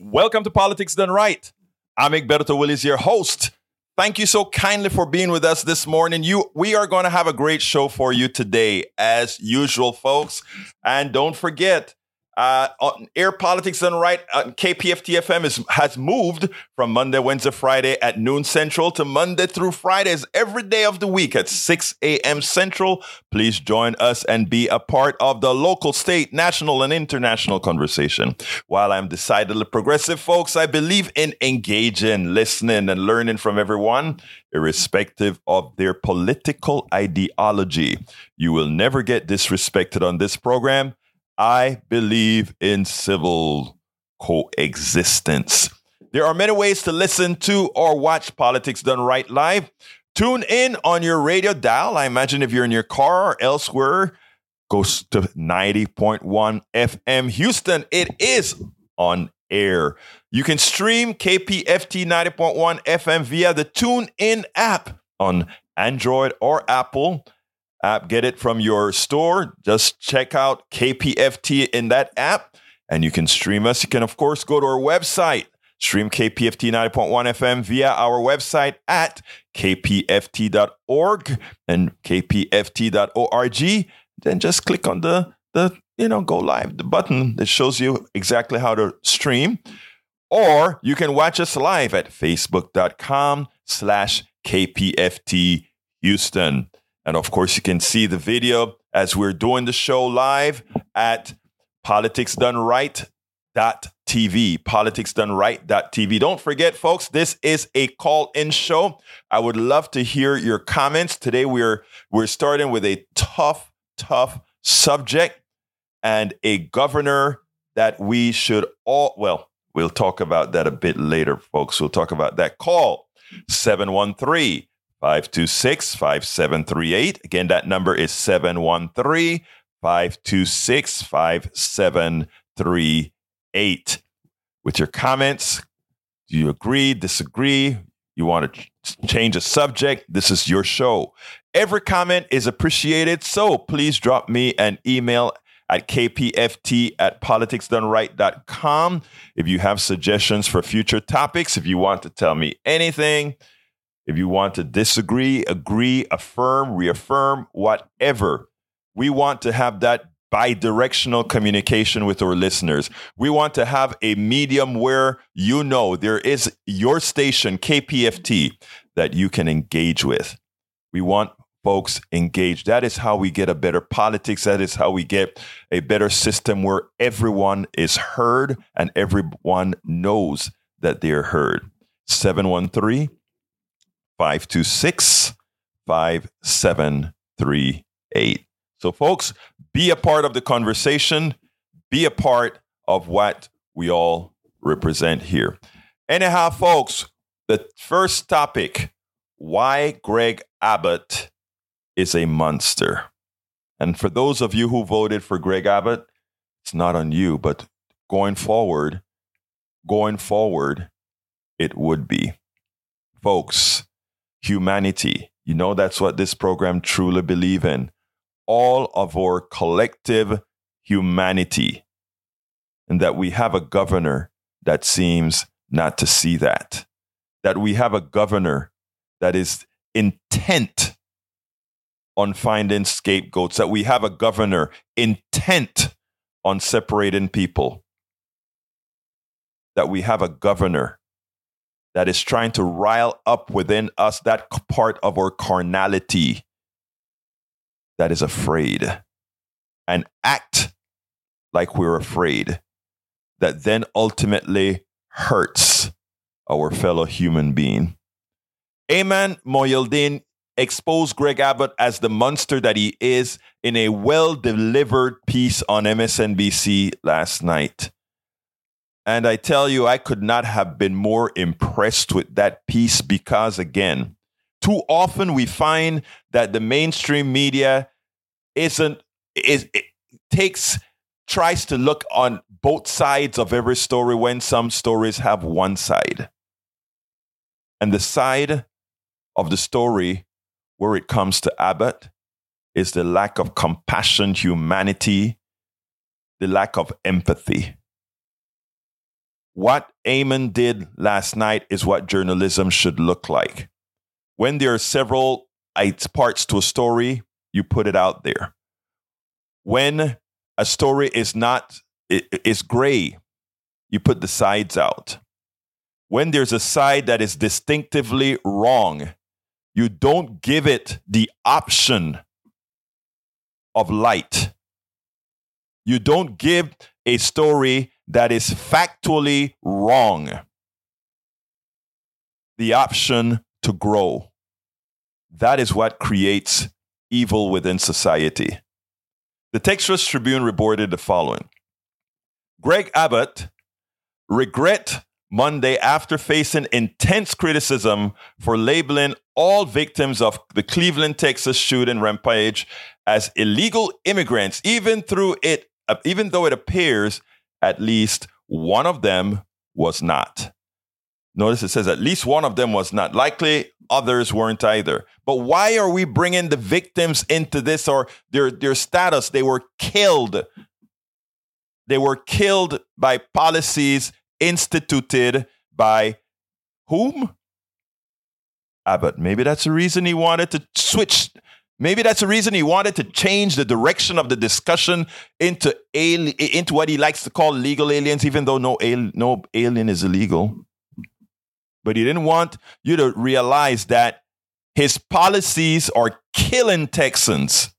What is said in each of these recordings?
Welcome to Politics Done Right. I'm Egberto Willies, your host. Thank you so kindly for being with us this morning. You, we are going to have a great show for you today, as usual, folks. And don't forget, uh, Air Politics Done Right, uh, KPFT FM is, has moved from Monday, Wednesday, Friday at noon Central to Monday through Fridays every day of the week at 6 a.m. Central. Please join us and be a part of the local, state, national, and international conversation. While I'm decidedly progressive, folks, I believe in engaging, listening, and learning from everyone, irrespective of their political ideology. You will never get disrespected on this program I believe in civil coexistence. There are many ways to listen to or watch Politics Done Right live. Tune in on your radio dial. I imagine if you're in your car or elsewhere, go to 90.1 FM Houston. It is on air. You can stream KPFT 90.1 FM via the TuneIn app on Android or Apple app. Get it from your store. Just check out KPFT in that app and you can stream us. You can, of course, go to our website, stream KPFT 90.1 FM via our website at kpft.org and kpft.org. Then just click on the, the you know, go live, the button that shows you exactly how to stream. Or you can watch us live at facebook.com slash KPFT Houston. And of course, you can see the video as we're doing the show live at politicsdoneright.tv. Politicsdoneright.tv. Don't forget, folks, this is a call-in show. I would love to hear your comments. Today we're we're starting with a tough, tough subject and a governor that we should all well, we'll talk about that a bit later, folks. We'll talk about that call 713 526 5738. Again, that number is 713 526 5738. With your comments, do you agree, disagree? You want to ch- change a subject? This is your show. Every comment is appreciated, so please drop me an email at kpft at politicsdoneright.com if you have suggestions for future topics, if you want to tell me anything if you want to disagree, agree, affirm, reaffirm, whatever, we want to have that bi-directional communication with our listeners. We want to have a medium where you know there is your station, KPFT, that you can engage with. We want folks engaged. That is how we get a better politics. That is how we get a better system where everyone is heard and everyone knows that they're heard. 713 526 5738. So, folks, be a part of the conversation, be a part of what we all represent here. Anyhow, folks, the first topic why Greg Abbott is a monster. And for those of you who voted for Greg Abbott, it's not on you, but going forward, going forward, it would be. Folks, humanity. You know, that's what this program truly believe in. All of our collective humanity. And that we have a governor that seems not to see that. That we have a governor that is intent on finding scapegoats. That we have a governor intent on separating people. That we have a governor that is trying to rile up within us that part of our carnality that is afraid and act like we're afraid that then ultimately hurts our fellow human being. Ayman Mohyeldin exposed Greg Abbott as the monster that he is in a well delivered piece on MSNBC last night. And I tell you, I could not have been more impressed with that piece because, again, too often we find that the mainstream media isn't, is, it takes, tries to look on both sides of every story when some stories have one side. And the side of the story where it comes to Abbott is the lack of compassion, humanity, the lack of empathy what Ayman did last night is what journalism should look like. When there are several parts to a story, you put it out there. When a story is not is gray, you put the sides out. When there's a side that is distinctively wrong, you don't give it the option of light. You don't give a story that is factually wrong the option to grow. That is what creates evil within society. The Texas Tribune reported the following Greg Abbott regret Monday after facing intense criticism for labeling all victims of the Cleveland, Texas shooting rampage as illegal immigrants, even through it, uh, even though it appears at least one of them was not. Notice it says at least one of them was not. Likely others weren't either. But why are we bringing the victims into this or their, their status? They were killed. They were killed by policies instituted by whom? Ah, Abbott. Maybe that's the reason he wanted to switch Maybe that's the reason he wanted to change the direction of the discussion into into what he likes to call legal aliens, even though no, al- no alien is illegal. But he didn't want you to realize that his policies are killing Texans.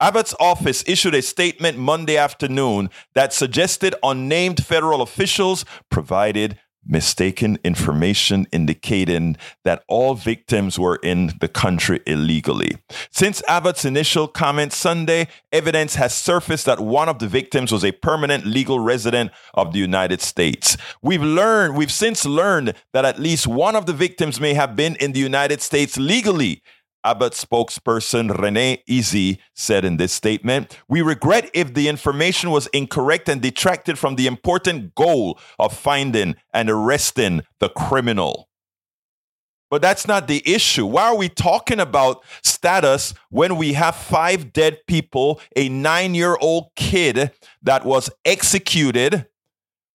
Abbott's office issued a statement Monday afternoon that suggested unnamed federal officials provided mistaken information indicating that all victims were in the country illegally. Since Abbott's initial comment Sunday, evidence has surfaced that one of the victims was a permanent legal resident of the United States. We've learned, we've since learned that at least one of the victims may have been in the United States legally Abbott spokesperson Renae Eze said in this statement We regret if the information was incorrect and detracted from the important goal of finding and arresting the criminal. But that's not the issue. Why are we talking about status when we have five dead people, a nine year old kid that was executed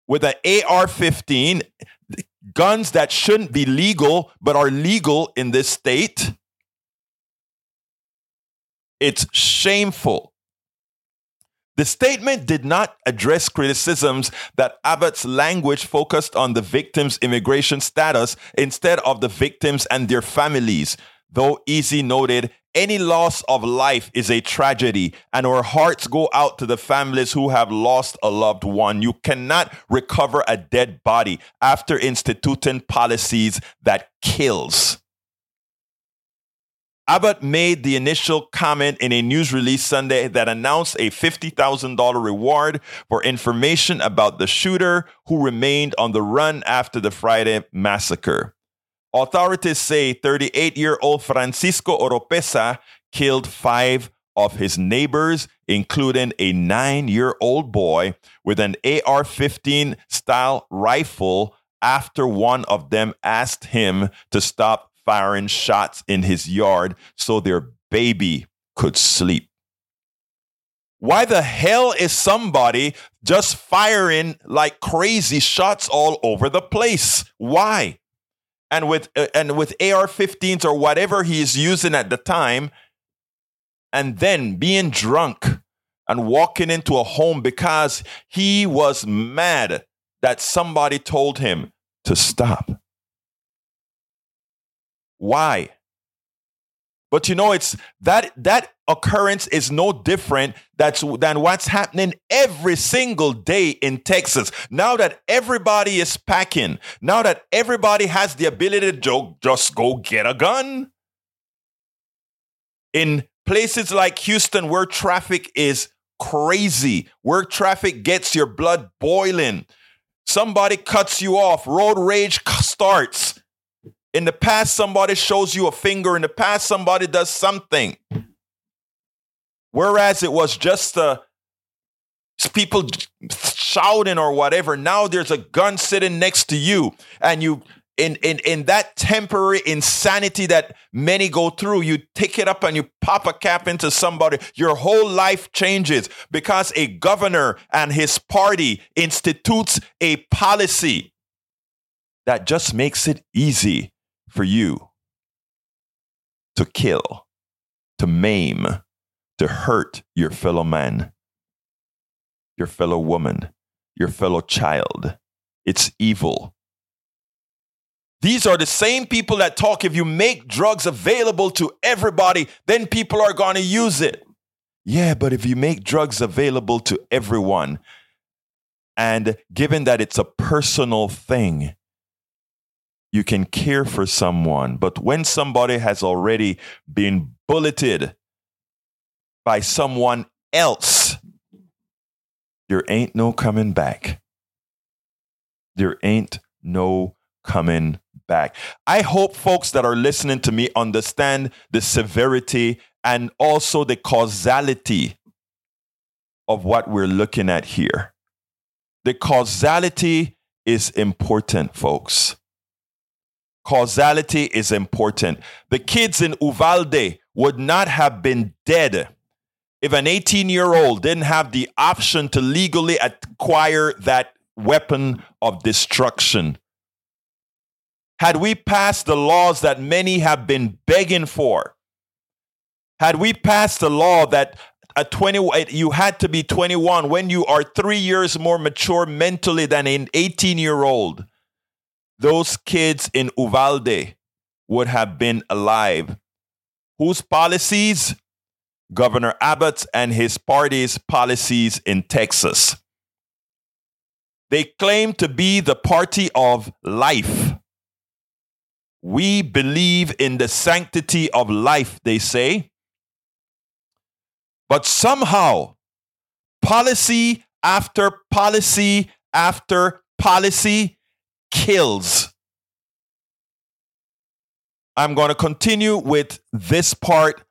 with an AR 15, guns that shouldn't be legal but are legal in this state? It's shameful. The statement did not address criticisms that Abbott's language focused on the victims' immigration status instead of the victims and their families, though Eze noted any loss of life is a tragedy, and our hearts go out to the families who have lost a loved one. You cannot recover a dead body after instituting policies that kills. Abbott made the initial comment in a news release Sunday that announced a $50,000 reward for information about the shooter who remained on the run after the Friday massacre. Authorities say 38 year old Francisco Oropesa killed five of his neighbors, including a nine year old boy with an AR 15 style rifle after one of them asked him to stop firing shots in his yard so their baby could sleep. Why the hell is somebody just firing like crazy shots all over the place? Why? And with uh, and with AR-15s or whatever he is using at the time, and then being drunk and walking into a home because he was mad that somebody told him to stop. Why? But you know, it's that that occurrence is no different that's, than what's happening every single day in Texas. Now that everybody is packing, now that everybody has the ability to just go get a gun. In places like Houston, where traffic is crazy, where traffic gets your blood boiling, somebody cuts you off, road rage starts in the past, somebody shows you a finger. In the past, somebody does something. Whereas it was just uh, people shouting or whatever. Now there's a gun sitting next to you, and you in, in, in that temporary insanity that many go through, you take it up and you pop a cap into somebody, your whole life changes because a governor and his party institutes a policy that just makes it easy for you to kill, to maim, to hurt your fellow man, your fellow woman, your fellow child. It's evil. These are the same people that talk if you make drugs available to everybody, then people are going to use it. Yeah, but if you make drugs available to everyone, and given that it's a personal thing, you can care for someone. But when somebody has already been bulleted by someone else, there ain't no coming back. There ain't no coming back. I hope folks that are listening to me understand the severity and also the causality of what we're looking at here. The causality is important, folks. Causality is important. The kids in Uvalde would not have been dead if an 18 year old didn't have the option to legally acquire that weapon of destruction. Had we passed the laws that many have been begging for, had we passed the law that at 20 you had to be 21 when you are 3 years more mature mentally than an 18 year old those kids in Uvalde would have been alive whose policies Governor Abbott and his party's policies in Texas. They claim to be the party of life. We believe in the sanctity of life, they say. But somehow, policy after policy after policy kills. I'm going to continue with this part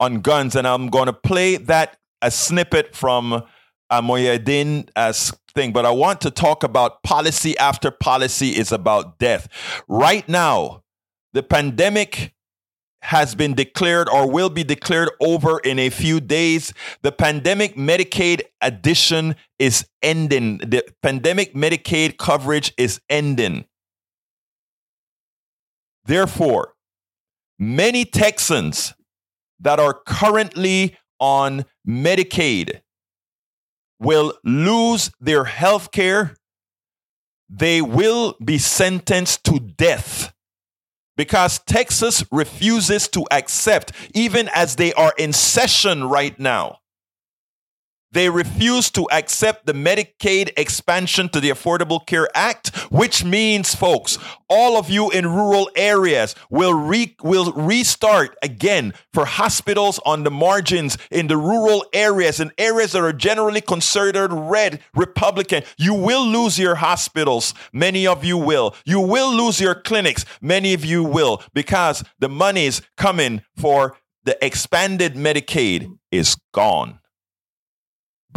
on guns, and I'm going to play that a snippet from uh, Amoyedin as uh, thing, but I want to talk about policy after policy is about death. Right now, the pandemic has been declared or will be declared over in a few days. The pandemic Medicaid addition is ending. The pandemic Medicaid coverage is ending. Therefore, many Texans that are currently on Medicaid will lose their health care. They will be sentenced to death because Texas refuses to accept, even as they are in session right now, they refuse to accept the Medicaid expansion to the Affordable Care Act, which means, folks, all of you in rural areas will re- will restart again for hospitals on the margins in the rural areas and areas that are generally considered red Republican. You will lose your hospitals. Many of you will. You will lose your clinics. Many of you will because the money's coming for the expanded Medicaid is gone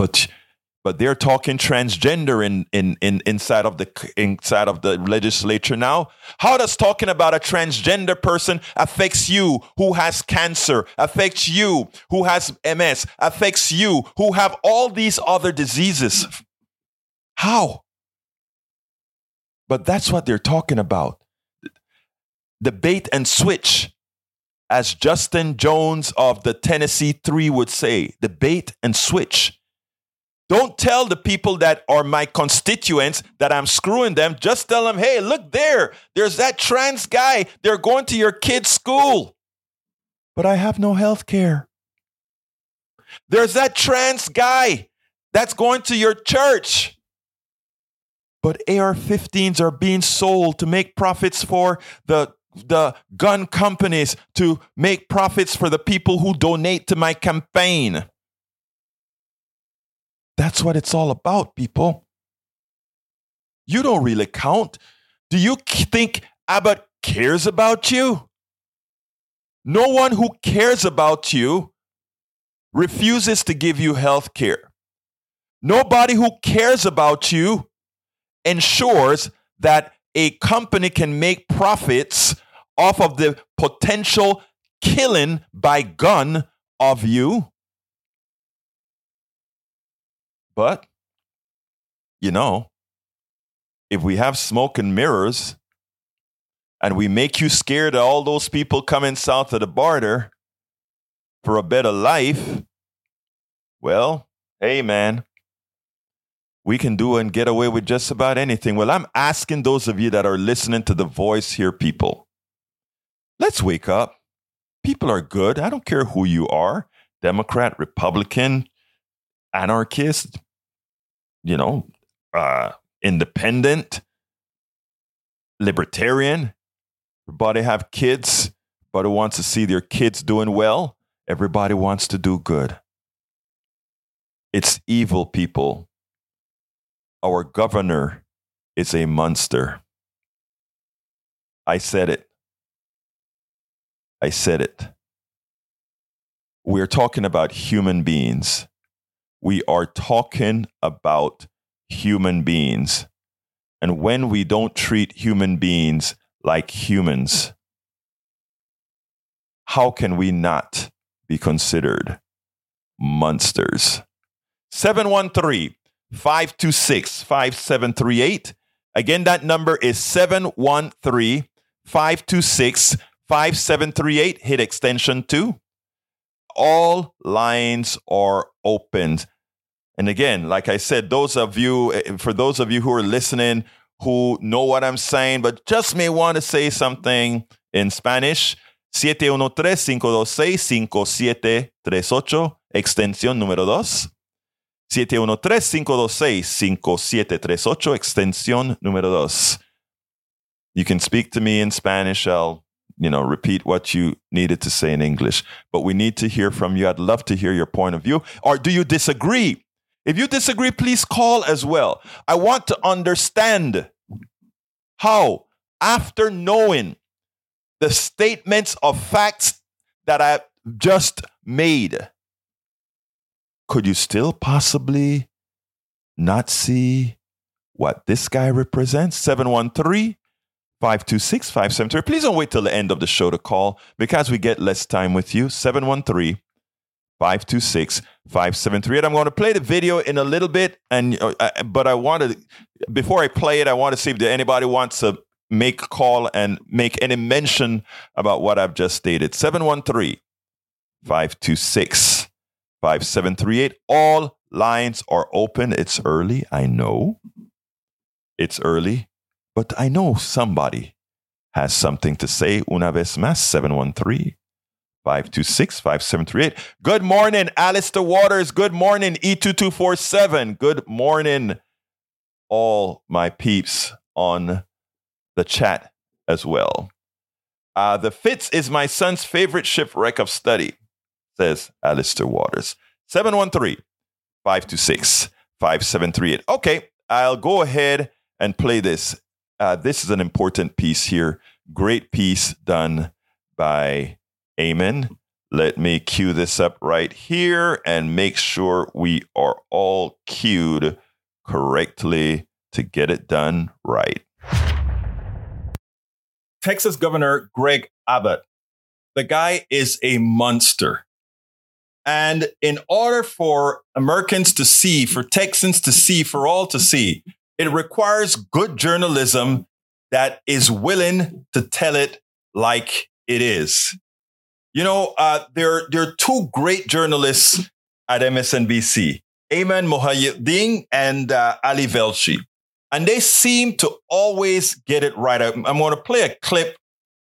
but but they're talking transgender in, in, in inside of the inside of the legislature now. How does talking about a transgender person affects you who has cancer, affects you who has MS, affects you who have all these other diseases? How? But that's what they're talking about. The bait and switch, as Justin Jones of the Tennessee Three would say, the bait and switch don't tell the people that are my constituents that I'm screwing them. Just tell them, hey, look there. There's that trans guy. They're going to your kid's school. But I have no health care. There's that trans guy that's going to your church. But AR 15s are being sold to make profits for the, the gun companies, to make profits for the people who donate to my campaign. That's what it's all about, people. You don't really count. Do you think Abbott cares about you? No one who cares about you refuses to give you health care. Nobody who cares about you ensures that a company can make profits off of the potential killing by gun of you. But, you know, if we have smoke and mirrors and we make you scared of all those people coming south of the border for a better life, well, hey, man, we can do and get away with just about anything. Well, I'm asking those of you that are listening to the voice here, people, let's wake up. People are good. I don't care who you are Democrat, Republican, anarchist, you know, uh, independent, libertarian. Everybody have kids. Everybody wants to see their kids doing well. Everybody wants to do good. It's evil people. Our governor is a monster. I said it. I said it. We're talking about human beings. We are talking about human beings. And when we don't treat human beings like humans, how can we not be considered monsters? 713 526 5738. Again, that number is 713 526 5738. Hit extension 2. All lines are opened. And again, like I said, those of you, eh, for those of you who are listening who know what I'm saying, but just may want to say something in Spanish, 713-526-5738, extensión número 2. 713-526-5738, extensión número 2. You can speak to me in Spanish. I'll, you know, repeat what you needed to say in English. But we need to hear from you. I'd love to hear your point of view. Or do you disagree? If you disagree, please call as well. I want to understand how, after knowing the statements of facts that I just made, could you still possibly not see what this guy represents? 713 526 573. Please don't wait till the end of the show to call because we get less time with you. 713 526 5738. I'm going to play the video in a little bit, and uh, but I want to, before I play it, I want to see if anybody wants to make a call and make any mention about what I've just stated. 713 526 5738. All lines are open. It's early. I know. It's early, but I know somebody has something to say. Una vez más, 713 526 5738. Good morning, Alistair Waters. Good morning, E2247. Good morning, all my peeps on the chat as well. Uh, the Fitz is my son's favorite shipwreck of study, says Alistair Waters. 713 526 5738. Okay, I'll go ahead and play this. Uh, this is an important piece here. Great piece done by Ayman. Let me cue this up right here and make sure we are all cued correctly to get it done right. Texas Governor Greg Abbott. The guy is a monster. And in order for Americans to see, for Texans to see, for all to see, it requires good journalism that is willing to tell it like it is. You know, uh, there, there are two great journalists at MSNBC, Ayman Mohyeldin and uh, Ali Velshi. And they seem to always get it right. I'm, I'm going to play a clip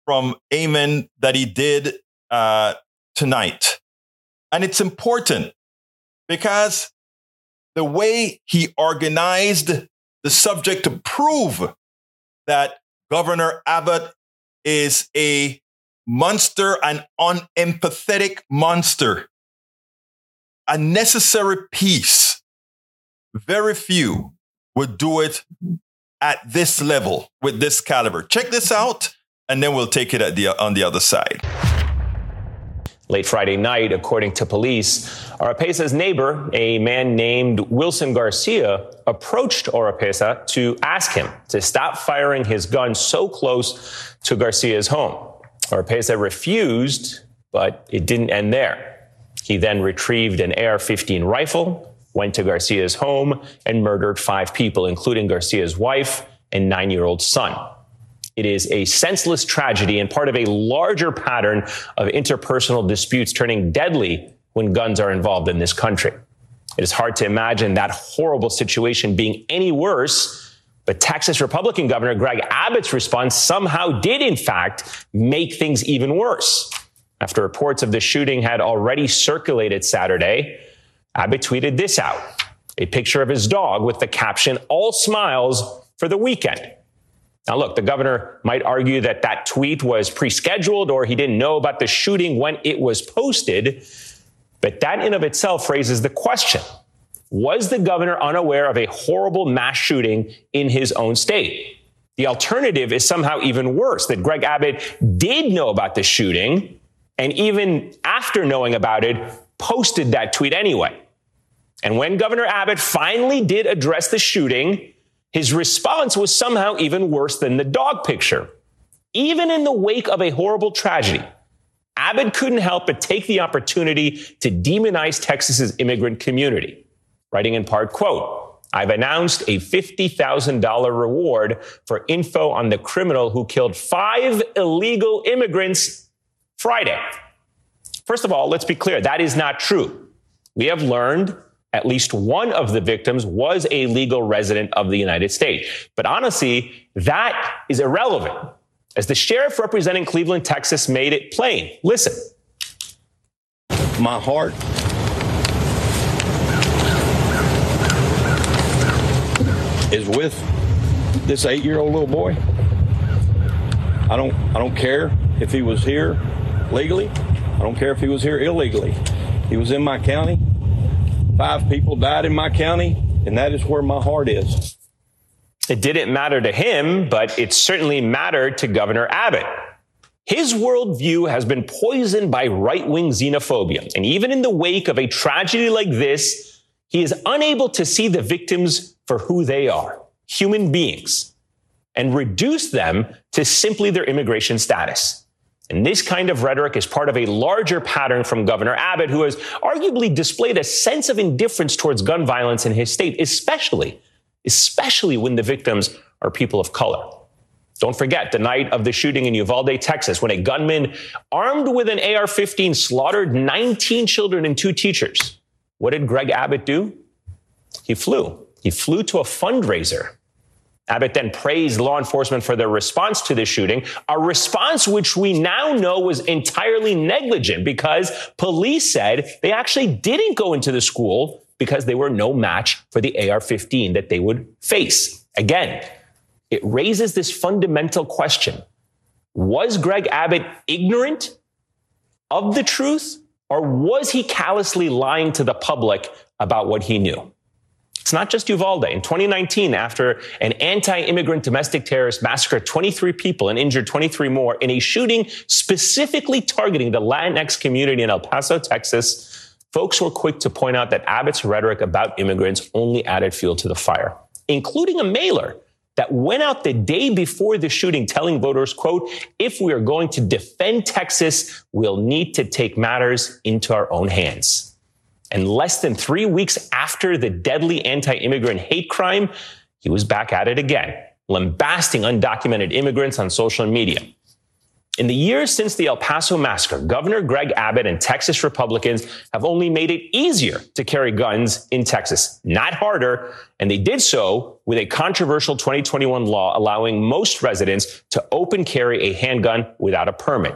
from Ayman that he did uh, tonight. And it's important because the way he organized the subject to prove that Governor Abbott is a monster, an unempathetic monster, a necessary piece. Very few would do it at this level with this caliber. Check this out, and then we'll take it at the, on the other side. Late Friday night, according to police, Oropesa's neighbor, a man named Wilson Garcia, approached Oropesa to ask him to stop firing his gun so close to Garcia's home. Oropesa refused, but it didn't end there. He then retrieved an AR 15 rifle, went to Garcia's home, and murdered five people, including Garcia's wife and nine year old son. It is a senseless tragedy and part of a larger pattern of interpersonal disputes turning deadly when guns are involved in this country. It is hard to imagine that horrible situation being any worse, but Texas Republican Governor Greg Abbott's response somehow did, in fact, make things even worse. After reports of the shooting had already circulated Saturday, Abbott tweeted this out a picture of his dog with the caption, All smiles for the weekend. Now, look, the governor might argue that that tweet was pre scheduled or he didn't know about the shooting when it was posted. But that in of itself raises the question Was the governor unaware of a horrible mass shooting in his own state? The alternative is somehow even worse that Greg Abbott did know about the shooting and even after knowing about it, posted that tweet anyway. And when Governor Abbott finally did address the shooting, his response was somehow even worse than the dog picture. Even in the wake of a horrible tragedy, Abbott couldn't help but take the opportunity to demonize Texas's immigrant community, writing in part, quote, I've announced a $50,000 reward for info on the criminal who killed five illegal immigrants Friday. First of all, let's be clear. That is not true. We have learned at least one of the victims was a legal resident of the United States. But honestly, that is irrelevant. As the sheriff representing Cleveland, Texas made it plain. Listen. My heart is with this eight year old little boy. I don't I don't care if he was here legally. I don't care if he was here illegally. He was in my county. Five people died in my county, and that is where my heart is. It didn't matter to him, but it certainly mattered to Governor Abbott. His worldview has been poisoned by right wing xenophobia. And even in the wake of a tragedy like this, he is unable to see the victims for who they are human beings and reduce them to simply their immigration status. And this kind of rhetoric is part of a larger pattern from Governor Abbott, who has arguably displayed a sense of indifference towards gun violence in his state, especially, especially when the victims are people of color. Don't forget the night of the shooting in Uvalde, Texas, when a gunman armed with an AR 15 slaughtered 19 children and two teachers. What did Greg Abbott do? He flew. He flew to a fundraiser Abbott then praised law enforcement for their response to the shooting, a response which we now know was entirely negligent because police said they actually didn't go into the school because they were no match for the AR 15 that they would face. Again, it raises this fundamental question Was Greg Abbott ignorant of the truth, or was he callously lying to the public about what he knew? It's not just Uvalde. In 2019, after an anti-immigrant domestic terrorist massacred 23 people and injured 23 more in a shooting specifically targeting the Latinx community in El Paso, Texas, folks were quick to point out that Abbott's rhetoric about immigrants only added fuel to the fire, including a mailer that went out the day before the shooting telling voters, quote, if we are going to defend Texas, we'll need to take matters into our own hands. And less than three weeks after the deadly anti immigrant hate crime, he was back at it again, lambasting undocumented immigrants on social media. In the years since the El Paso massacre, Governor Greg Abbott and Texas Republicans have only made it easier to carry guns in Texas, not harder. And they did so with a controversial 2021 law allowing most residents to open carry a handgun without a permit.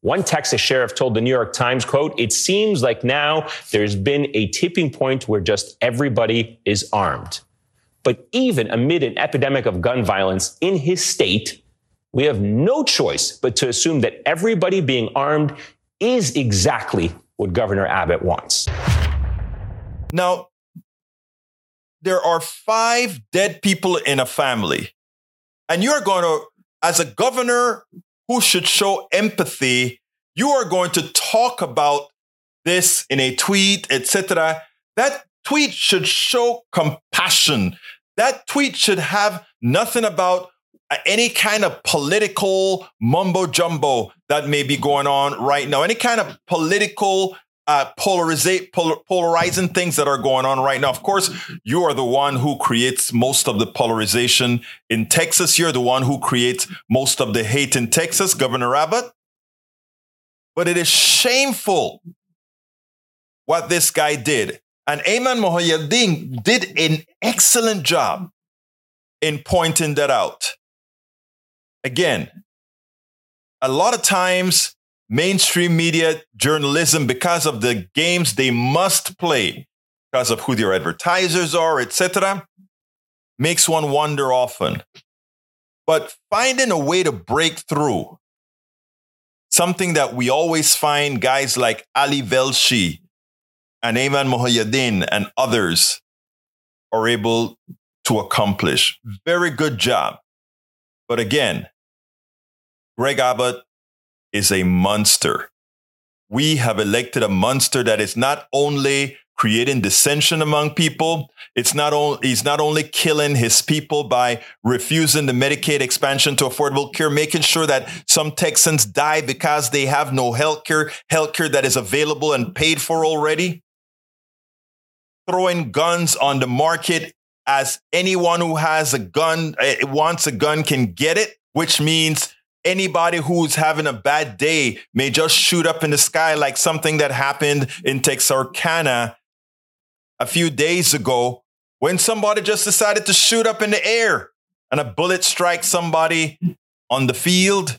One Texas sheriff told the New York Times, quote, it seems like now there's been a tipping point where just everybody is armed. But even amid an epidemic of gun violence in his state, we have no choice but to assume that everybody being armed is exactly what Governor Abbott wants. Now, there are five dead people in a family. And you're going to, as a governor who should show empathy, you are going to talk about this in a tweet, etc., that tweet should show compassion. That tweet should have nothing about any kind of political mumbo jumbo that may be going on right now, any kind of political uh, pol- polarizing things that are going on right now. Of course, you are the one who creates most of the polarization in Texas. You're the one who creates most of the hate in Texas, Governor Abbott. But it is shameful what this guy did. And Ayman Mohyeldin did an excellent job in pointing that out. Again, a lot of times mainstream media journalism because of the games they must play because of who their advertisers are etc makes one wonder often. But finding a way to break through something that we always find guys like ali velshi and Ayman Mohyeldin and others are able to accomplish. Very good job. But again greg abbott is a monster. We have elected a monster that is not only creating dissension among people. It's not only, he's not only killing his people by refusing the Medicaid expansion to affordable care, making sure that some Texans die because they have no health care, health care that is available and paid for already. Throwing guns on the market as anyone who has a gun, uh, wants a gun can get it, which means anybody who's having a bad day may just shoot up in the sky like something that happened in Texarkana a few days ago when somebody just decided to shoot up in the air and a bullet strikes somebody on the field.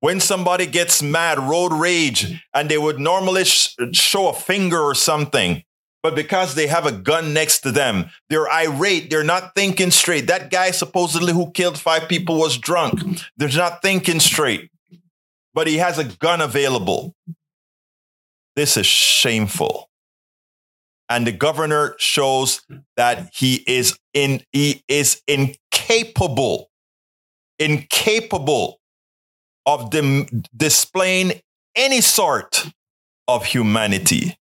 When somebody gets mad, road rage, and they would normally sh- show a finger or something, but because they have a gun next to them, they're irate. They're not thinking straight. That guy supposedly who killed five people was drunk. They're not thinking straight, but he has a gun available. This is shameful. And the governor shows that he is in, he is incapable, incapable of dem- displaying any sort of humanity.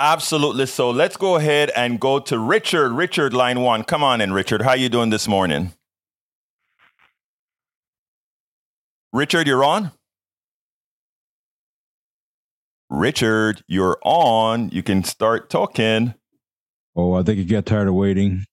Absolutely. So let's go ahead and go to Richard. Richard, line one. Come on in, Richard. How you doing this morning? Richard, you're on. Richard, you're on. You can start talking. Oh, I think you got tired of waiting.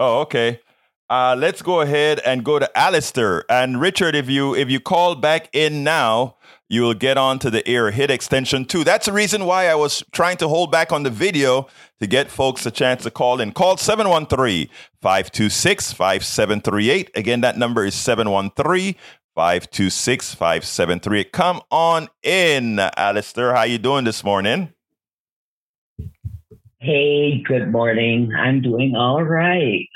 Oh, okay. Uh, let's go ahead and go to Alistair. And Richard, if you if you call back in now, you will get onto the air hit extension two. That's the reason why I was trying to hold back on the video to get folks a chance to call in. Call 713 526 5738. Again, that number is 713 526 5738. Come on in, Alistair. How you doing this morning? Hey, good morning. I'm doing all right.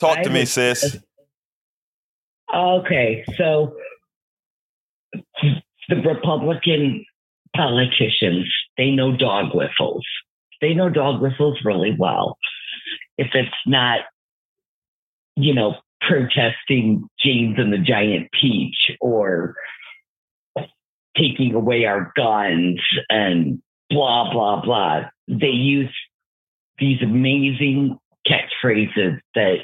Talk to me, sis. Okay, so the Republican politicians, they know dog whistles. They know dog whistles really well. If it's not, you know, protesting James and the Giant Peach or taking away our guns and blah, blah, blah. They use these amazing catchphrases that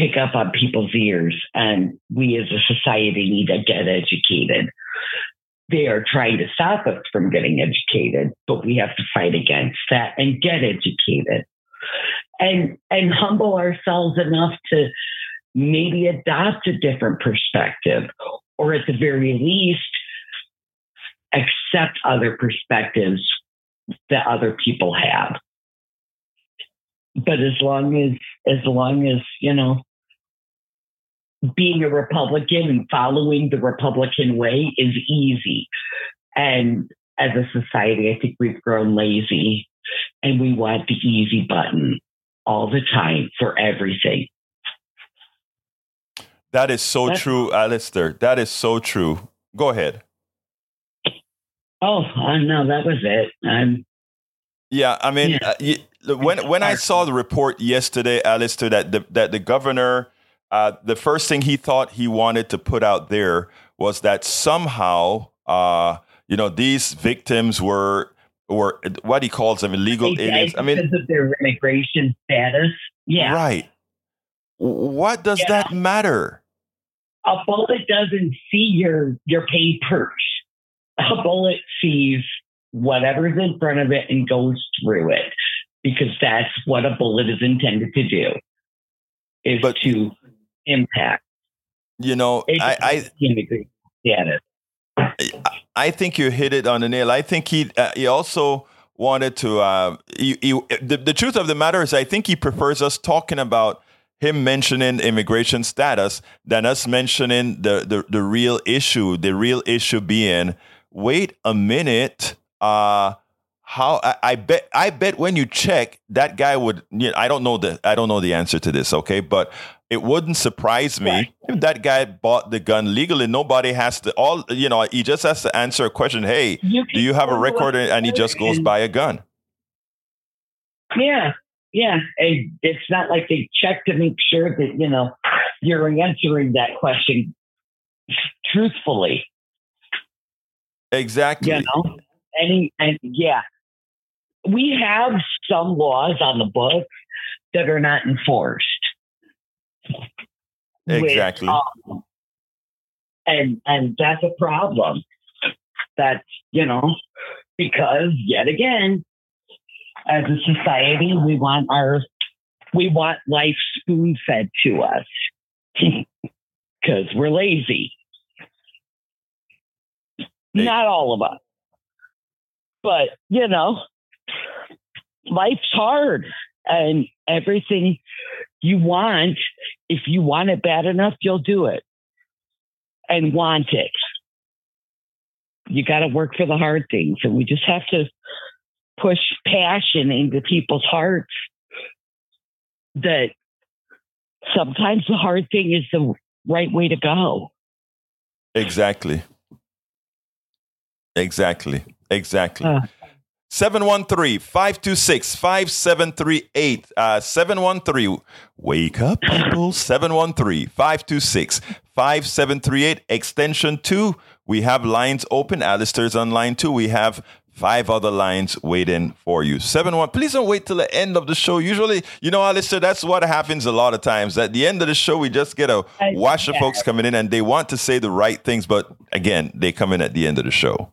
pick up on people's ears, and we as a society need to get educated. They are trying to stop us from getting educated, but we have to fight against that and get educated. And and humble ourselves enough to maybe adopt a different perspective, or at the very least, accept other perspectives that other people have but as long as as long as you know being a republican and following the republican way is easy. And as a society i think we've grown lazy and we want the easy button all the time for everything. That is so That's, true alistair. That is so true. Go ahead. Oh uh, no that was it. I'm yeah i mean yeah. uh, you, when when I saw the report yesterday, Alistair, that the that the governor uh, the first thing he thought he wanted to put out there was that somehow, uh, you know, these victims were were what he calls them illegal They aliens. I mean, because of their immigration status. Yeah. right. What does Yeah. that matter? A bullet doesn't see your your papers. A bullet sees whatever's in front of it and goes through it because that's what a bullet is intended to do is But- to impact You know, I, I the immigration status. I think you hit it on the nail. I think he uh, he also wanted to. Uh, he, he, the, the truth of the matter is, I think he prefers us talking about him mentioning immigration status than us mentioning the the, the real issue. The real issue being, wait a minute. Uh, how I, I bet I bet when you check that guy would. You know, I don't know the I don't know the answer to this. Okay, but it wouldn't surprise me Right. if that guy bought the gun legally. Nobody has to all you know. He just has to answer a question. Hey, You do you have a record? And he just goes buy a gun. Yeah, yeah. And it's not like they check to make sure that, you know, you're answering that question truthfully, Exactly. you know? Any, and yeah, we have some laws on the books that are not enforced. With, Exactly. um, and, and that's a problem. That's, you know, because yet again, as a society, we want our we want life spoon fed to us because we're lazy. Hey. Not all of us, but you know, life's hard, and everything you want, if you want it bad enough, you'll do it and want it. You got to work for the hard things, and we just have to push passion into people's hearts that sometimes the hard thing is the right way to go. Exactly. Exactly. Exactly. Uh. 713-526-5738. Uh, 713. Wake up, people. 713-526-5738. Extension 2. We have lines open. Alistair's on line 2. We have five other lines waiting for you. 7 1. Please don't wait till the end of the show. Usually, you know, Alistair, that's what happens a lot of times. At the end of the show, we just get a wash of folks coming in and they want to say the right things, but again, they come in at the end of the show.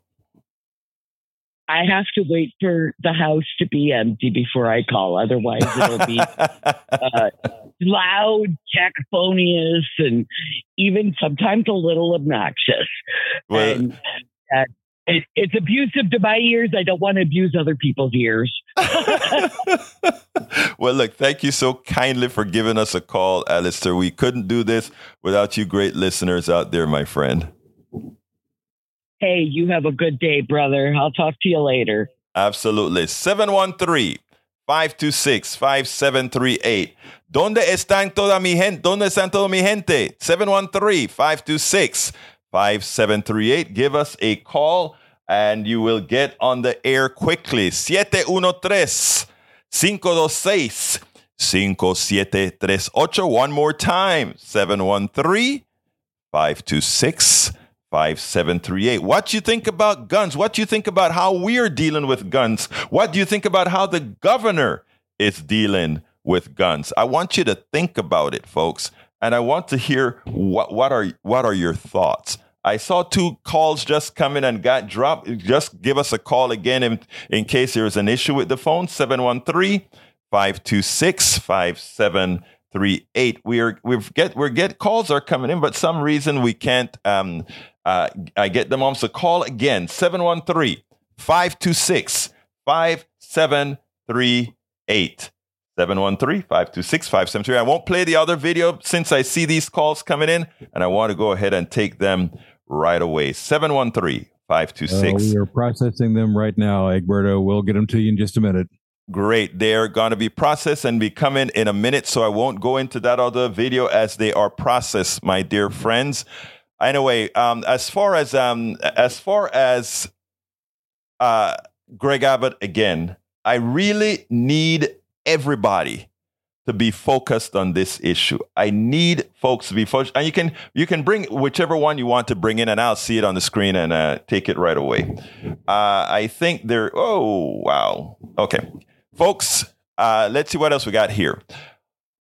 I have to wait for the house to be empty before I call. Otherwise, it'll be uh, loud, cacophonious, and even sometimes a little obnoxious. Well- and uh, it, it's abusive to my ears. I don't want to abuse other people's ears. well, look, thank you so kindly for giving us a call, Alistair. We couldn't do this without you great listeners out there, my friend. Hey, you have a good day, brother. I'll talk to you later. Absolutely. 713 526 5738. ¿Dónde están toda mi gente? ¿Dónde están toda mi gente? 713 526 5738. Give us a call and you will get on the air quickly. 713 526 5738. One more time. 713 526 5738. What do you think about guns? What do you think about how we're dealing with guns? What do you think about how the governor is dealing with guns? I want you to think about it, folks, and I want to hear what what are what are your thoughts? I saw two calls just come in and got dropped. Just give us a call again in, in case there's an issue with the phone 713 526 5738. We're we've get we're get calls are coming in, but some reason we can't um uh I get them on. So call again 713 526 5738. 713-526-5738. I won't play the other video since I see these calls coming in, and I want to go ahead and take them right away. 713-526. Uh, we are processing them right now, Egberto. We'll get them to you in just a minute. Great. They're going to be processed and be coming in a minute, so I won't go into that other video as they are processed, my dear friends. Anyway, um, as far as um, as far as uh, Greg Abbott again, I really need everybody to be focused on this issue. I need folks to be focused, and you can you can bring whichever one you want to bring in, and I'll see it on the screen and uh, take it right away. Uh, I think there. Oh wow. Okay, folks. Uh, let's see what else we got here.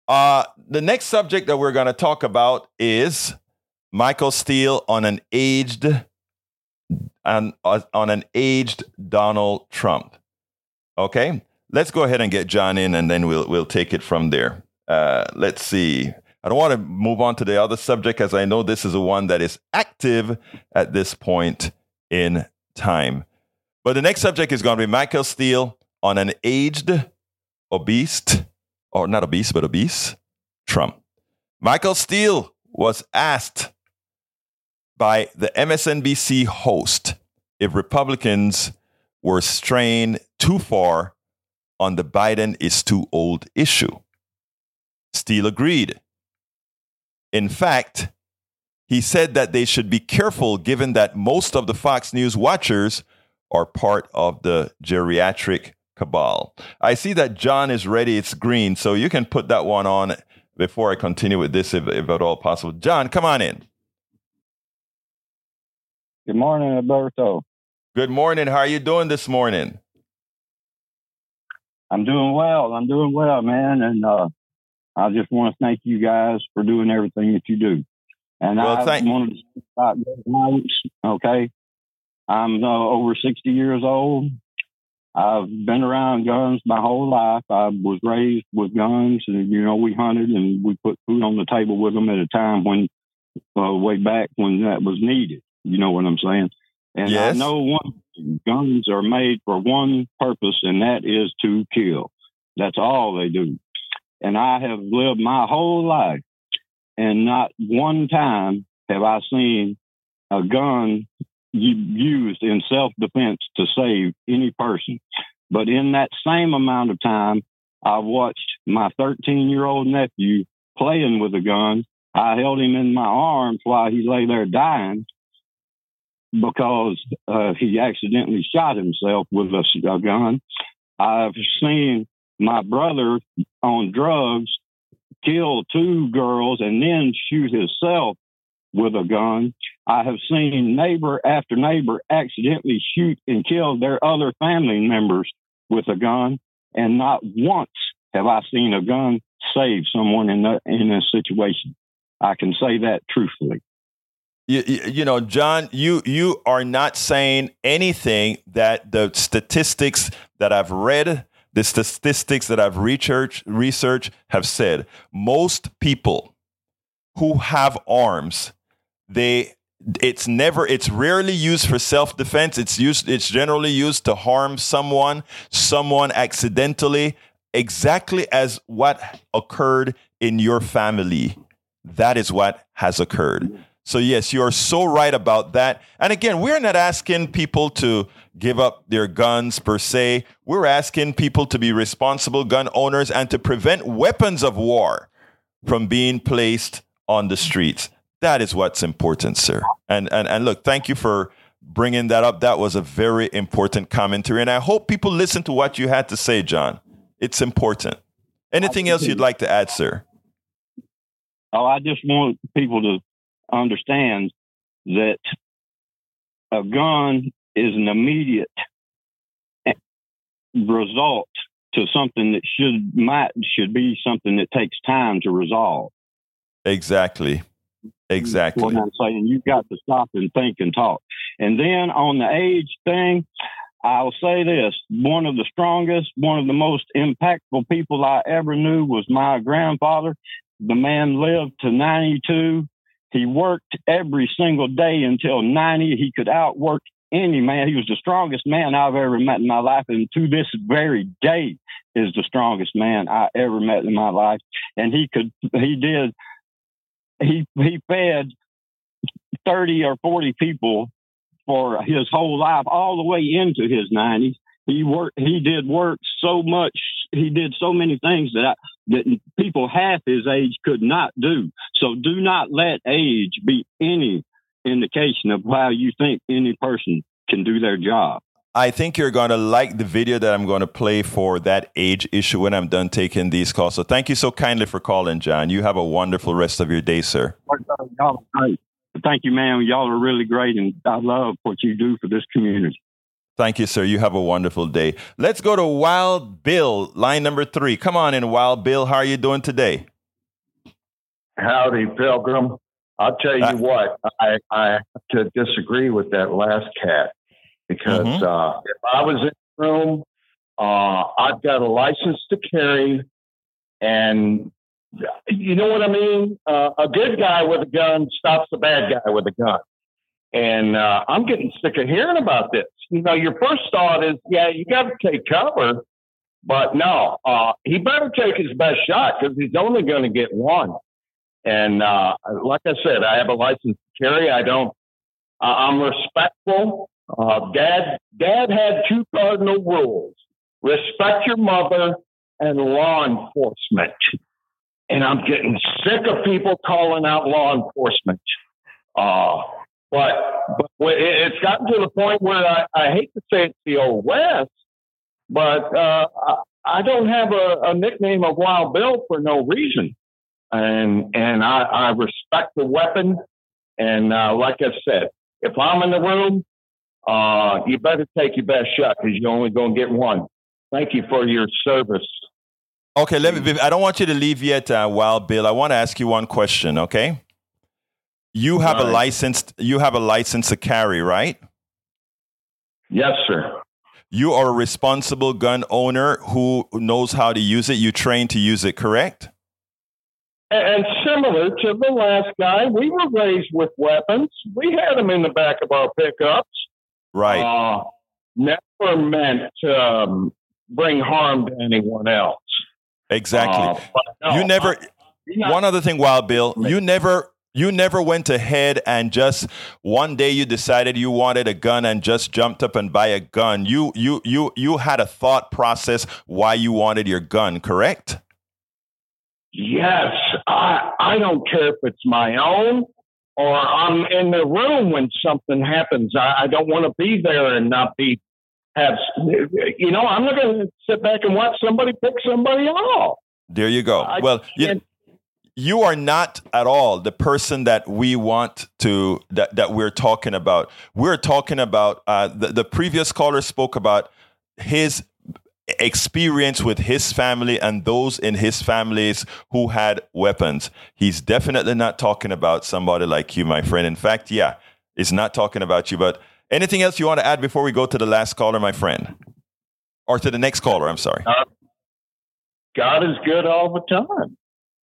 Uh, the next subject that we're going to talk about is Michael Steele on an aged on, on an aged Donald Trump. Okay, let's go ahead and get John in, and then we'll we'll take it from there. Uh, let's see. I don't want to move on to the other subject as I know this is a one that is active at this point in time. But the next subject is going to be Michael Steele on an aged, obese, or not obese, but obese Trump. Michael Steele was asked by the MSNBC host if Republicans were straying too far on the Biden is too old issue. Steele agreed. In fact, he said that they should be careful given that most of the Fox News watchers are part of the geriatric cabal. I see that John is ready. It's green, so you can put that one on before I continue with this, if, if at all possible. John, come on in. Good morning, Alberto. Good morning. How are you doing this morning? I'm doing well. I'm doing well, man. And uh, I just want to thank you guys for doing everything that you do. And well, I thank- wanted to speak about guns. Okay, I'm uh, over 60 years old. I've been around guns my whole life. I was raised with guns, and you know we hunted and we put food on the table with them at a time when, uh, way back when that was needed. You know what I'm saying? And yes. I know one guns are made for one purpose, and that is to kill. That's all they do. And I have lived my whole life, and not one time have I seen a gun used in self defense to save any person. But in that same amount of time, I watched my 13 year old nephew playing with a gun. I held him in my arms while he lay there dying because uh, he accidentally shot himself with a, gun. I've seen my brother on drugs kill two girls and then shoot himself with a gun. I have seen neighbor after neighbor accidentally shoot and kill their other family members with a gun, and not once have I seen a gun save someone in in a situation. I can say that truthfully. You, you, know, John, you you are not saying anything that the statistics that I've read, the statistics that I've researched research have said. Most people who have arms, they it's never it's rarely used for self-defense. It's used it's generally used to harm someone, someone accidentally, exactly as what occurred in your family. That is what has occurred. So, yes, you are so right about that. And again, we're not asking people to give up their guns per se. We're asking people to be responsible gun owners and to prevent weapons of war from being placed on the streets. That is what's important, sir. And, and, and look, thank you for bringing that up. That was a very important commentary. And I hope people listen to what you had to say, John. It's important. Anything else you'd like to add, sir? Oh, I just want people to understands that a gun is an immediate result to something that should might should be something that takes time to resolve. Exactly. Exactly. What I'm saying, you've got to stop and think and talk. And then on the age thing, I'll say this: one of the strongest, one of the most impactful people I ever knew was my grandfather. The man lived to 92. He worked every single day until 90. He could outwork any man. He was the strongest man I've ever met in my life. And to this very day is the strongest man I ever met in my life. And he could, he did, he, he fed 30 or 40 people for his whole life, all the way into his 90s. He worked, he did work so much he did so many things that I, that people half his age could not do. So do not let age be any indication of how you think any person can do their job. I think you're going to like the video that I'm going to play for that age issue when I'm done taking these calls. So thank you so kindly for calling, John. You have a wonderful rest of your day, sir. Thank you, man. Y'all are really great, and I love what you do for this community. Thank you, sir. You have a wonderful day. Let's go to Wild Bill, line number three. Come on in, Wild Bill. How are you doing today? Howdy, Pilgrim. I'll tell you uh, what, I, I have to disagree with that last cat because mm-hmm. uh, if I was in the room, uh, I've got a license to carry, and you know what I mean. Uh, a good guy with a gun stops a bad guy with a gun, and uh, I'm getting sick of hearing about this. You know, your first thought is, yeah, you got to take cover, but no, uh, he better take his best shot because he's only going to get one. And uh, like I said, I have a license to carry. I don't. I'm respectful. Uh, dad, dad had two cardinal rules: respect your mother and law enforcement. And I'm getting sick of people calling out law enforcement. Uh, but but it's gotten to the point where I, I hate to say it's the old west, but uh, I don't have a, a nickname of Wild Bill for no reason, and and I, I respect the weapon. And uh, like I said, if I'm in the room, uh, you better take your best shot because you're only going to get one. Thank you for your service. Okay, let me. I don't want you to leave yet, uh, Wild Bill. I want to ask you one question. Okay, you have right. a license. You have a license to carry, right? Yes, sir. You are a responsible gun owner who knows how to use it. You train to use it, correct? And similar to the last guy, we were raised with weapons. We had them in the back of our pickups. Right. Uh, never meant to um, bring harm to anyone else. Exactly. Uh, no, you never. Not, one other thing, Wild Bill, you never. You never went ahead and just one day you decided you wanted a gun and just jumped up and buy a gun. You you you you had a thought process why you wanted your gun, correct? Yes, I I don't care if it's my own or I'm in the room when something happens. I, I don't want to be there and not be have you know i'm not going to sit back and watch somebody pick somebody off there you go I well you, you are not at all the person that we want to that, that we're talking about we're talking about uh, the, the previous caller spoke about his experience with his family and those in his families who had weapons he's definitely not talking about somebody like you my friend in fact yeah he's not talking about you but Anything else you want to add before we go to the last caller, my friend? Or to the next caller, I'm sorry. Uh, God is good all the time.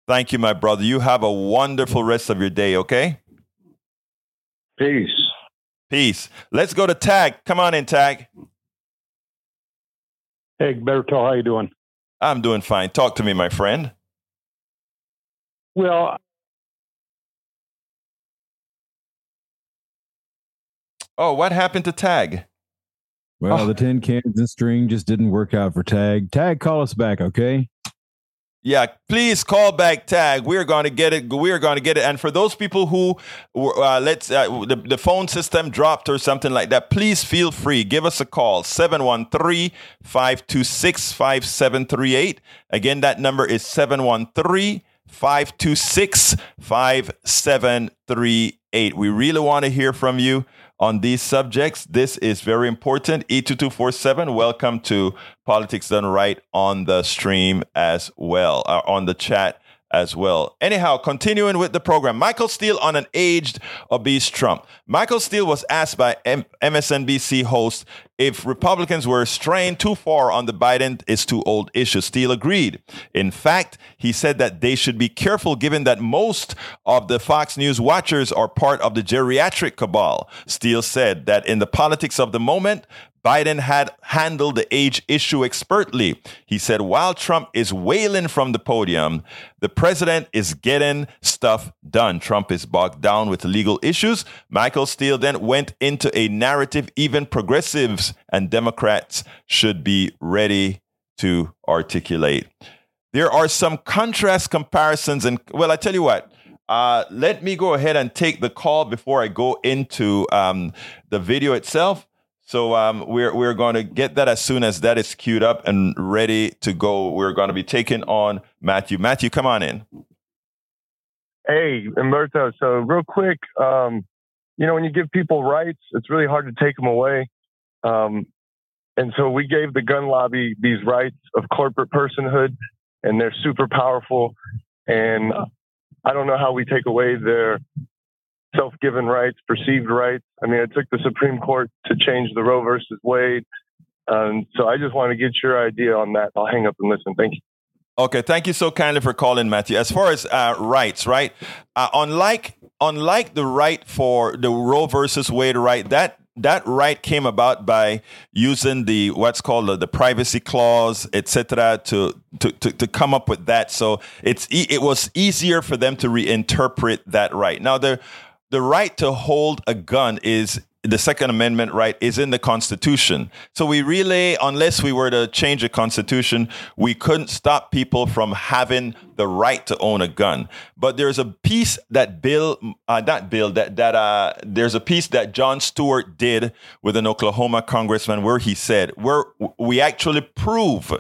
Thank you, my brother. You have a wonderful rest of your day, okay? Peace. Peace. Let's go to Tag. Come on in, Tag. Hey, Berto, how you doing? I'm doing fine. Talk to me, my friend. Well, Oh, what happened to Tag? Well, oh. the tin cans and string just didn't work out for Tag. Tag, call us back, okay? Yeah, please call back tag. We're going to get it. We're going to get it. And for those people who, uh, let's, uh, the, the phone system dropped or something like that, please feel free. Give us a call 713 526 5738. Again, that number is 713 526 5738. We really want to hear from you on these subjects. This is very important. E2247, welcome to Politics Done Right on the stream as well, uh, on the chat as well. Anyhow, continuing with the program, Michael Steele on an aged, obese Trump. Michael Steele was asked by M- MSNBC host if Republicans were straying too far on the Biden is too old issue. Steele agreed. In fact, he said that they should be careful given that most of the Fox News watchers are part of the geriatric cabal. Steele said that in the politics of the moment, Biden had handled the age issue expertly. He said, while Trump is wailing from the podium, the president is getting stuff done. Trump is bogged down with legal issues. Michael Steele then went into a narrative even progressives and Democrats should be ready to articulate. There are some contrast comparisons, and well, I tell you what. Uh, let me go ahead and take the call before I go into um, the video itself. So um, we're we're going to get that as soon as that is queued up and ready to go. We're going to be taking on Matthew. Matthew, come on in. Hey, Umberto. So real quick, um, you know, when you give people rights, it's really hard to take them away. Um, and so we gave the gun lobby these rights of corporate personhood, and they're super powerful. And I don't know how we take away their self-given rights, perceived rights. I mean, it took the Supreme Court to change the Roe versus Wade. Um, so I just want to get your idea on that. I'll hang up and listen. Thank you. Okay, thank you so kindly for calling, Matthew. As far as uh, rights, right? Uh, unlike unlike the right for the Roe versus Wade right, that that right came about by using the what's called the, the privacy clause, etc., to, to to to come up with that. So it's it was easier for them to reinterpret that right. Now the the right to hold a gun is the Second Amendment right is in the Constitution. So we really, unless we were to change the Constitution, we couldn't stop people from having the right to own a gun. But there's a piece that Bill, uh, not Bill, that that uh, there's a piece that Jon Stewart did with an Oklahoma congressman where he said, where we actually prove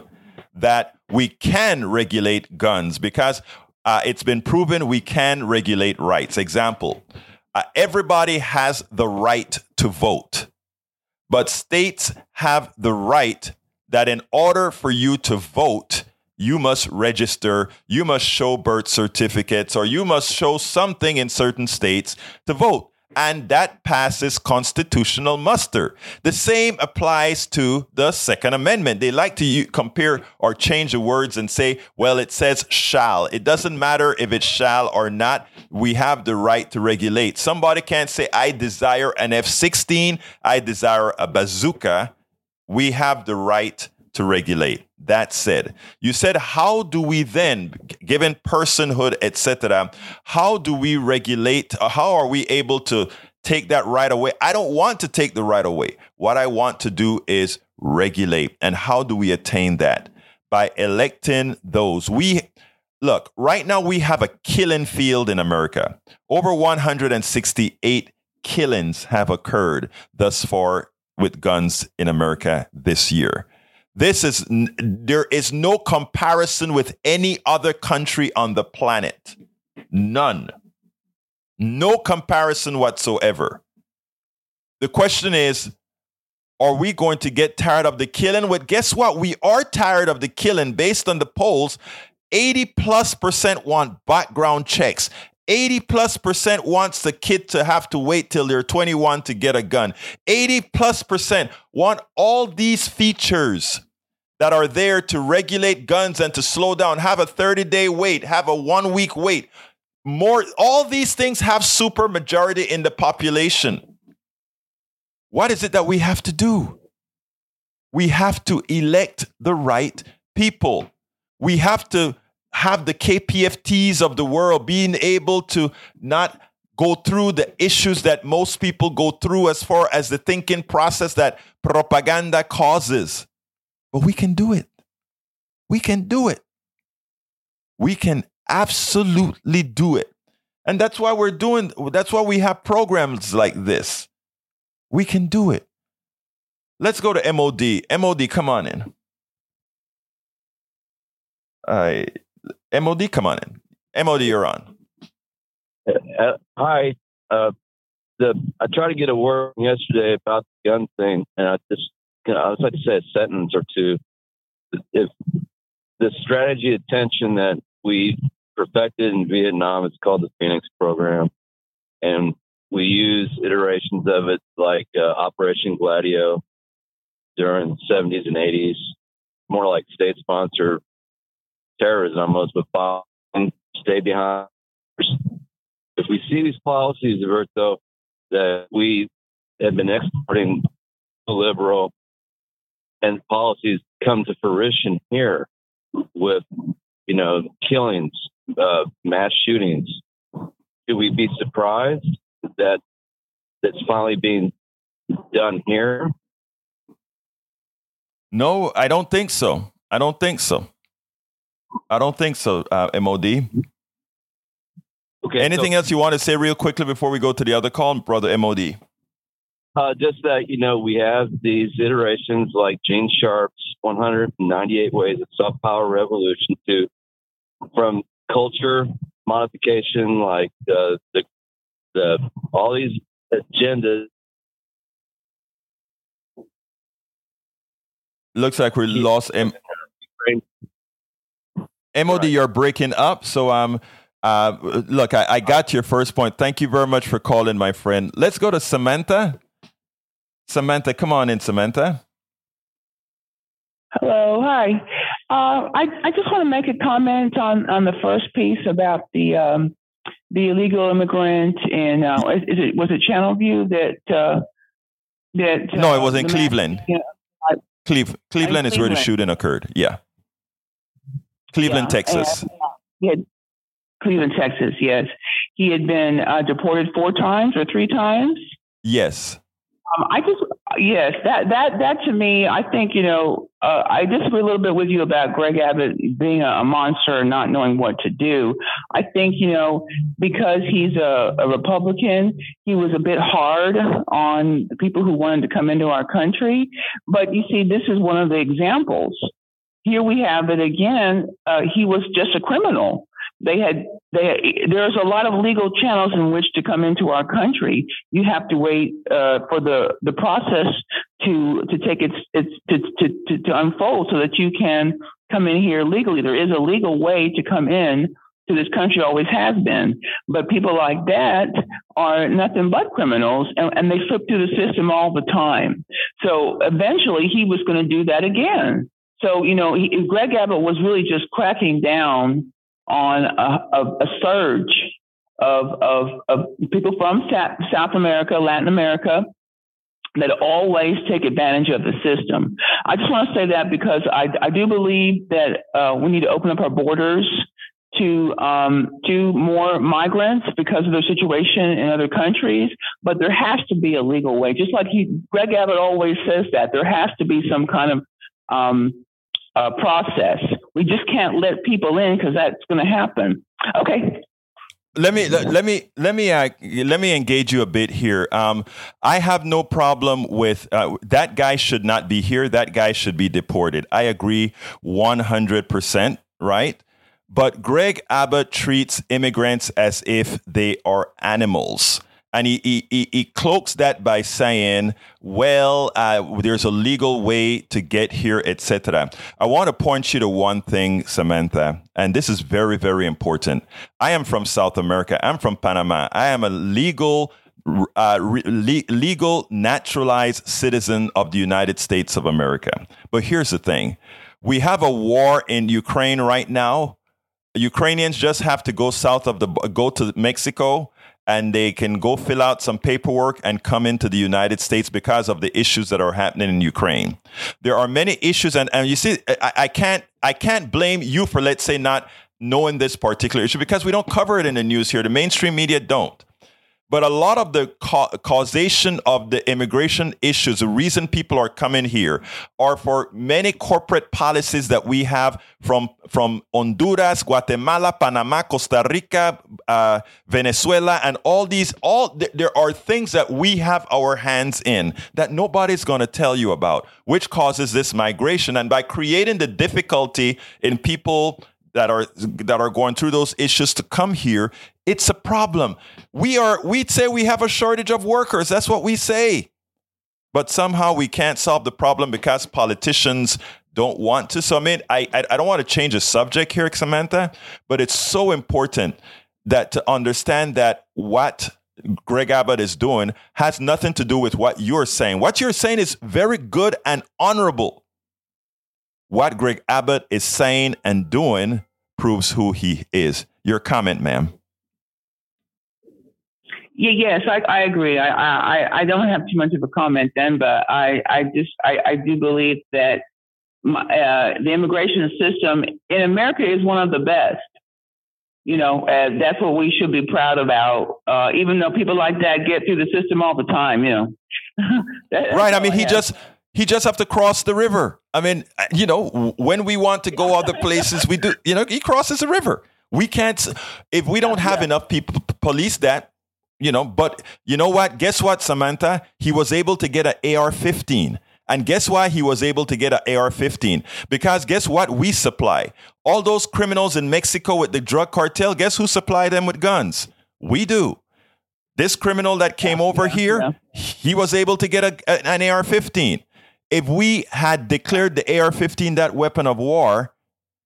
that we can regulate guns because uh, it's been proven we can regulate rights. Example uh, everybody has the right to vote, but states have the right that in order for you to vote, you must register, you must show birth certificates, or you must show something in certain states to vote and that passes constitutional muster. The same applies to the Second Amendment. They like to compare or change the words and say, well, it says shall. It doesn't matter if it's shall or not. We have the right to regulate. Somebody can't say, I desire an F 16, I desire a bazooka. We have the right to regulate. That said, you said, how do we then, given personhood, etc., how do we regulate? Uh, how are we able to take that right away? I don't want to take the right away. What I want to do is regulate. And how do we attain that? By electing those. We look, right now we have a killing field in America. Over 168 killings have occurred thus far with guns in America this year. This is, there is no comparison with any other country on the planet. None. No comparison whatsoever. The question is, are we going to get tired of the killing? Well, guess what? We are tired of the killing based on the polls. 80 plus percent want background checks. 80 plus percent wants the kid to have to wait till they're 21 to get a gun. 80 plus percent want all these features that are there to regulate guns and to slow down, have a 30 day wait, have a one week wait. More, all these things have super majority in the population. What is it that we have to do? We have to elect the right people. We have to have the KPFTs of the world being able to not go through the issues that most people go through as far as the thinking process that propaganda causes. But we can do it. We can do it. We can absolutely do it. And that's why we're doing, that's why we have programs like this. We can do it. Let's go to MOD. MOD, come on in. Uh, MOD, come on in. MOD, you're on. Uh, uh, hi. Uh, the I tried to get a word yesterday about the gun thing, and I just you know, I was like to say a sentence or two. If the strategy of tension that we perfected in Vietnam, is called the Phoenix Program, and we use iterations of it like uh, Operation Gladio during the 70s and 80s, more like state-sponsored terrorism almost, but stay behind. If we see these policies, Roberto, that we have been exporting liberal and policies come to fruition here with, you know, killings, uh, mass shootings, do we be surprised that that's finally being done here? No, I don't think so. I don't think so. I don't think so, uh, MOD. Okay. Anything so, else you want to say real quickly before we go to the other call, brother MOD? Uh, just that you know, we have these iterations like Gene Sharp's 198 Ways of Soft Power Revolution to from culture modification, like the the, the all these agendas. Looks like we lost M. MOD, you're breaking up. So um, uh, look, I, I got your first point. Thank you very much for calling, my friend. Let's go to Samantha. Samantha, come on in, Samantha. Hello, hi. Uh, I I just want to make a comment on on the first piece about the um, the illegal immigrant and uh, is, is, it was it Channelview that uh, that no, it was in Cleveland. yeah, Cleve, Cleveland is Cleveland. where the shooting occurred. Yeah, Cleveland, yeah, Texas. And, uh, Cleveland, Texas. Yes, he had been uh, deported four times or three times. Yes. Um, I just yes, that that that to me, I think you know, uh, I disagree a little bit with you about Greg Abbott being a, a monster and not knowing what to do. I think you know because he's a, a Republican, he was a bit hard on people who wanted to come into our country. But you see, this is one of the examples. Here we have it again. Uh, he was just a criminal they had they there's a lot of legal channels in which to come into our country. You have to wait uh, for the the process to to take its its to, to, to to unfold so that you can come in here legally. There is a legal way to come in to this country always has been. But people like that are nothing but criminals and, and they slip through the system all the time. So eventually he was going to do that again. So, you know, he, Greg Abbott was really just cracking down on a, a, a surge of, of, of people from South America, Latin America, that always take advantage of the system. I just want to say that because I, I do believe that uh, we need to open up our borders to um, to more migrants because of their situation in other countries. But there has to be a legal way, just like he, Greg Abbott always says that there has to be some kind of um, uh, process. We just can't let people in because that's going to happen. Okay. Let me let, me let me uh, let me engage you a bit here. Um, I have no problem with uh, that guy should not be here. That guy should be deported. I agree one hundred percent. Right. But Greg Abbott treats immigrants as if they are animals. And he, he, he, cloaks that by saying, well, uh, there's a legal way to get here, etc. I want to point you to one thing, Samantha, and this is very, very important. I am from South America. I'm from Panama. I am a legal uh, re- legal naturalized citizen of the United States of America. But here's the thing we have a war in Ukraine right now. Ukrainians just have to go south of the go to Mexico and they can go fill out some paperwork and come into the United States because of the issues that are happening in Ukraine. There are many issues, and, and you see, I, I can't I can't blame you for let's say not knowing this particular issue because we don't cover it in the news here. The mainstream media don't. But a lot of the ca- causation of the immigration issues, the reason people are coming here, are for many corporate policies that we have from from Honduras, Guatemala, Panama, Costa Rica, uh, Venezuela, and all these. All th- there are things that we have our hands in that nobody's going to tell you about, which causes this migration. And by creating the difficulty in people that are that are going through those issues to come here it's a problem we are we'd say we have a shortage of workers that's what we say but somehow we can't solve the problem because politicians don't want to so i mean i i, I don't want to change the subject here samantha but it's so important that to understand that what Greg Abbott is doing has nothing to do with what you're saying. What you're saying is very good and honorable. What Greg Abbott is saying and doing proves who he is. Your comment, ma'am. Yeah, yes, I, I agree. I, I, I don't have too much of a comment then, but I, I just, I, I do believe that my, uh, the immigration system in America is one of the best. You know, uh, that's what we should be proud about. Uh, even though people like that get through the system all the time, you know. that, right. I mean, he just he just have to cross the river. I mean, you know, when we want to go other places, we do. You know, he crosses the river. We can't if we don't have enough people police that. You know, but you know what? Guess what, Samantha? He was able to get an AR 15. And guess why he was able to get an AR 15? Because guess what? We supply. All those criminals in Mexico with the drug cartel, guess who supply them with guns? We do. This criminal that came over yeah, here, yeah. he was able to get a, a, an AR 15. If we had declared the AR 15 that weapon of war,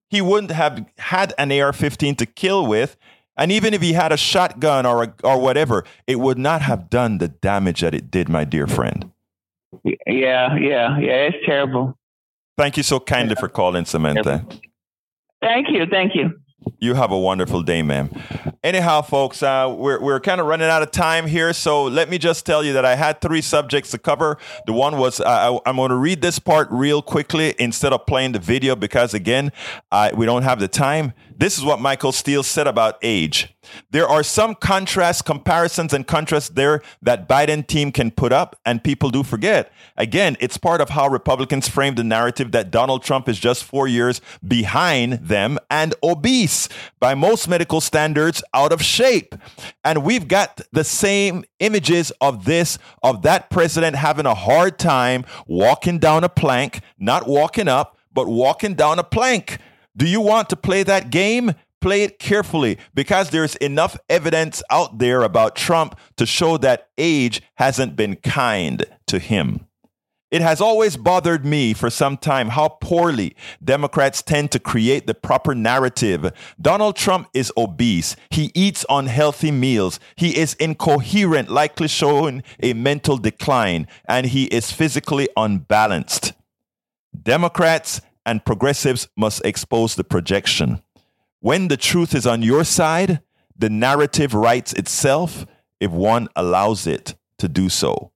he wouldn't have had an AR 15 to kill with. And even if he had a shotgun or, a, or whatever, it would not have done the damage that it did, my dear friend. Yeah, yeah, yeah. It's terrible. Thank you so kindly for calling, Samantha. Thank you. Thank you. You have a wonderful day, ma'am. Anyhow, folks, uh, we're, we're kind of running out of time here. So let me just tell you that I had three subjects to cover. The one was uh, I, am going to read this part real quickly instead of playing the video because, again, I, we don't have the time. This is what Michael Steele said about age. There are some contrast comparisons, and contrasts there that Biden team can put up, and people do forget. Again, it's part of how Republicans frame the narrative that Donald Trump is just four years behind them and obese by most medical standards, out of shape. And we've got the same images of this, of that president having a hard time walking down a plank, not walking up, but walking down a plank. Do you want to play that game? Play it carefully because there's enough evidence out there about Trump to show that age hasn't been kind to him. It has always bothered me for some time how poorly Democrats tend to create the proper narrative. Donald Trump is obese. He eats unhealthy meals. He is incoherent, likely showing a mental decline, and he is physically unbalanced. Democrats and progressives must expose the projection. When the truth is on your side, the narrative writes itself if one allows it to do so.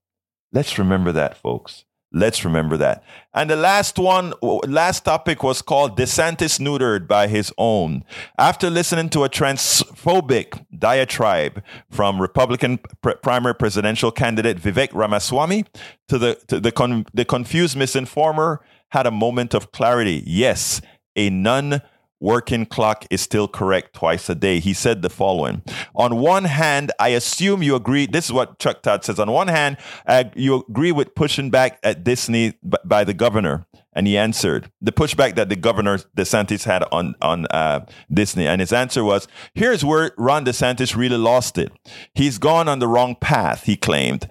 Let's remember that, folks. Let's remember that. And the last one, last topic was called DeSantis neutered by his own. After listening to a transphobic diatribe from Republican pr- primary presidential candidate Vivek Ramaswamy to the, to the, con- the confused misinformer had a moment of clarity. Yes, a non working clock is still correct twice a day. He said the following On one hand, I assume you agree. This is what Chuck Todd says. On one hand, uh, you agree with pushing back at Disney b- by the governor. And he answered the pushback that the governor DeSantis had on on uh, Disney, and his answer was, "Here's where Ron DeSantis really lost it. He's gone on the wrong path." He claimed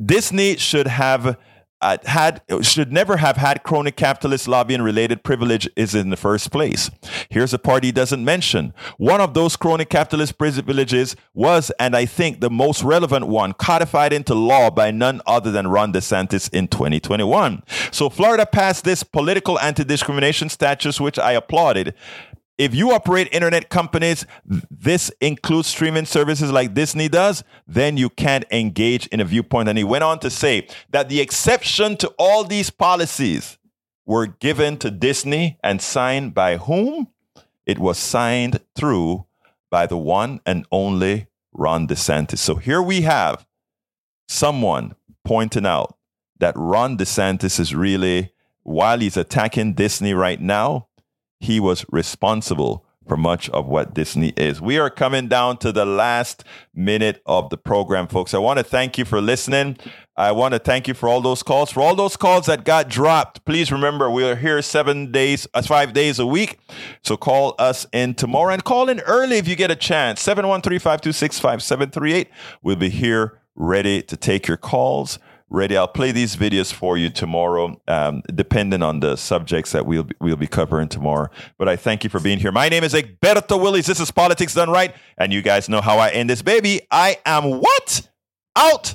Disney should have uh, had should never have had crony capitalist lobbying related privilege is in the first place. Here's a part he doesn't mention. One of those crony capitalist privileges was, and I think the most relevant one, codified into law by none other than Ron DeSantis in 2021. So Florida passed this political anti-discrimination statute, which I applauded if you operate internet companies, this includes streaming services like Disney does, then you can't engage in a viewpoint. And he went on to say that the exception to all these policies were given to Disney and signed by whom? It was signed through by the one and only Ron DeSantis. So here we have someone pointing out that Ron DeSantis is really, while he's attacking Disney right now, he was responsible for much of what Disney is. We are coming down to the last minute of the program, folks. I want to thank you for listening. I want to thank you for all those calls. For all those calls that got dropped, please remember we are here seven days, uh, five days a week. So call us in tomorrow and call in early if you get a chance. 713 526 5738. We'll be here ready to take your calls ready. I'll play these videos for you tomorrow, um, depending on the subjects that we'll be, we'll be covering tomorrow. But I thank you for being here. My name is Egberto Willies. This is Politics Done Right, and you guys know how I end this baby. I am what out.